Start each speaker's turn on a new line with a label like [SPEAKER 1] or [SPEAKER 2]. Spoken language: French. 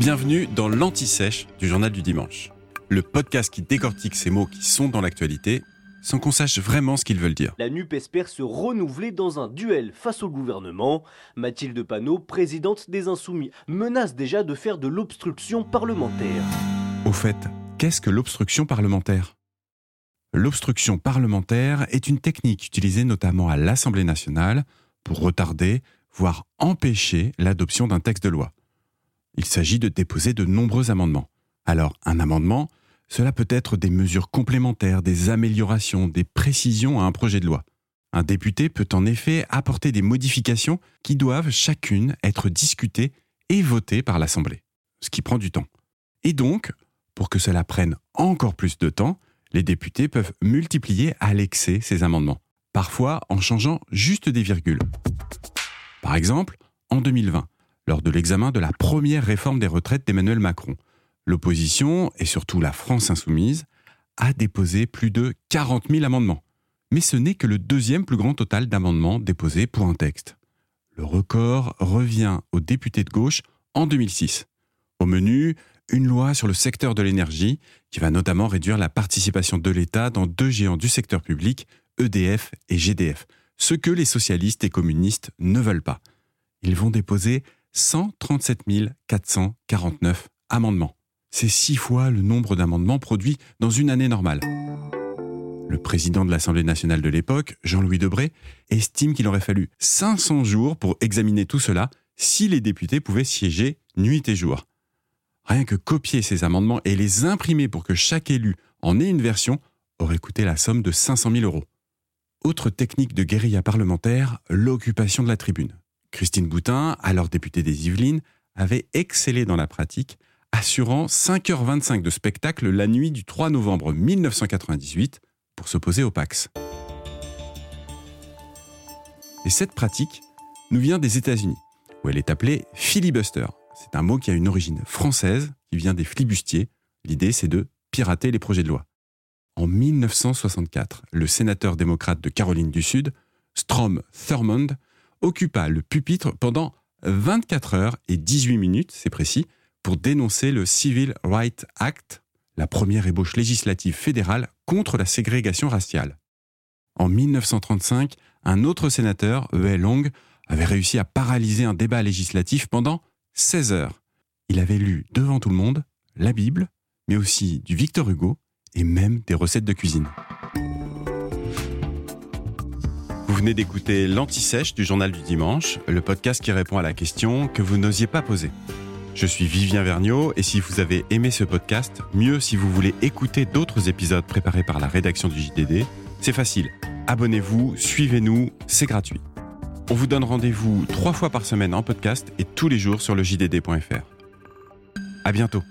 [SPEAKER 1] Bienvenue dans l'Anti-Sèche du Journal du Dimanche, le podcast qui décortique ces mots qui sont dans l'actualité sans qu'on sache vraiment ce qu'ils veulent dire.
[SPEAKER 2] La NUP espère se renouveler dans un duel face au gouvernement. Mathilde Panot, présidente des Insoumis, menace déjà de faire de l'obstruction parlementaire.
[SPEAKER 1] Au fait, qu'est-ce que l'obstruction parlementaire? L'obstruction parlementaire est une technique utilisée notamment à l'Assemblée nationale pour retarder, voire empêcher l'adoption d'un texte de loi. Il s'agit de déposer de nombreux amendements. Alors, un amendement, cela peut être des mesures complémentaires, des améliorations, des précisions à un projet de loi. Un député peut en effet apporter des modifications qui doivent chacune être discutées et votées par l'Assemblée, ce qui prend du temps. Et donc, pour que cela prenne encore plus de temps, les députés peuvent multiplier à l'excès ces amendements, parfois en changeant juste des virgules. Par exemple, en 2020, lors de l'examen de la première réforme des retraites d'Emmanuel Macron, L'opposition, et surtout la France insoumise, a déposé plus de 40 000 amendements. Mais ce n'est que le deuxième plus grand total d'amendements déposés pour un texte. Le record revient aux députés de gauche en 2006. Au menu, une loi sur le secteur de l'énergie qui va notamment réduire la participation de l'État dans deux géants du secteur public, EDF et GDF, ce que les socialistes et communistes ne veulent pas. Ils vont déposer 137 449 amendements. C'est six fois le nombre d'amendements produits dans une année normale. Le président de l'Assemblée nationale de l'époque, Jean-Louis Debré, estime qu'il aurait fallu 500 jours pour examiner tout cela si les députés pouvaient siéger nuit et jour. Rien que copier ces amendements et les imprimer pour que chaque élu en ait une version aurait coûté la somme de 500 000 euros. Autre technique de guérilla parlementaire, l'occupation de la tribune. Christine Boutin, alors députée des Yvelines, avait excellé dans la pratique assurant 5h25 de spectacle la nuit du 3 novembre 1998 pour s'opposer au Pax. Et cette pratique nous vient des États-Unis, où elle est appelée filibuster. C'est un mot qui a une origine française, qui vient des flibustiers. L'idée, c'est de pirater les projets de loi. En 1964, le sénateur démocrate de Caroline du Sud, Strom Thurmond, occupa le pupitre pendant 24 heures et 18 minutes, c'est précis, pour dénoncer le Civil Rights Act, la première ébauche législative fédérale contre la ségrégation raciale. En 1935, un autre sénateur, E. Long, avait réussi à paralyser un débat législatif pendant 16 heures. Il avait lu devant tout le monde la Bible, mais aussi du Victor Hugo et même des recettes de cuisine. Vous venez d'écouter l'Anti-Sèche du Journal du Dimanche, le podcast qui répond à la question que vous n'osiez pas poser. Je suis Vivien Vergniaud et si vous avez aimé ce podcast, mieux si vous voulez écouter d'autres épisodes préparés par la rédaction du JDD, c'est facile. Abonnez-vous, suivez-nous, c'est gratuit. On vous donne rendez-vous trois fois par semaine en podcast et tous les jours sur le JDD.fr. À bientôt.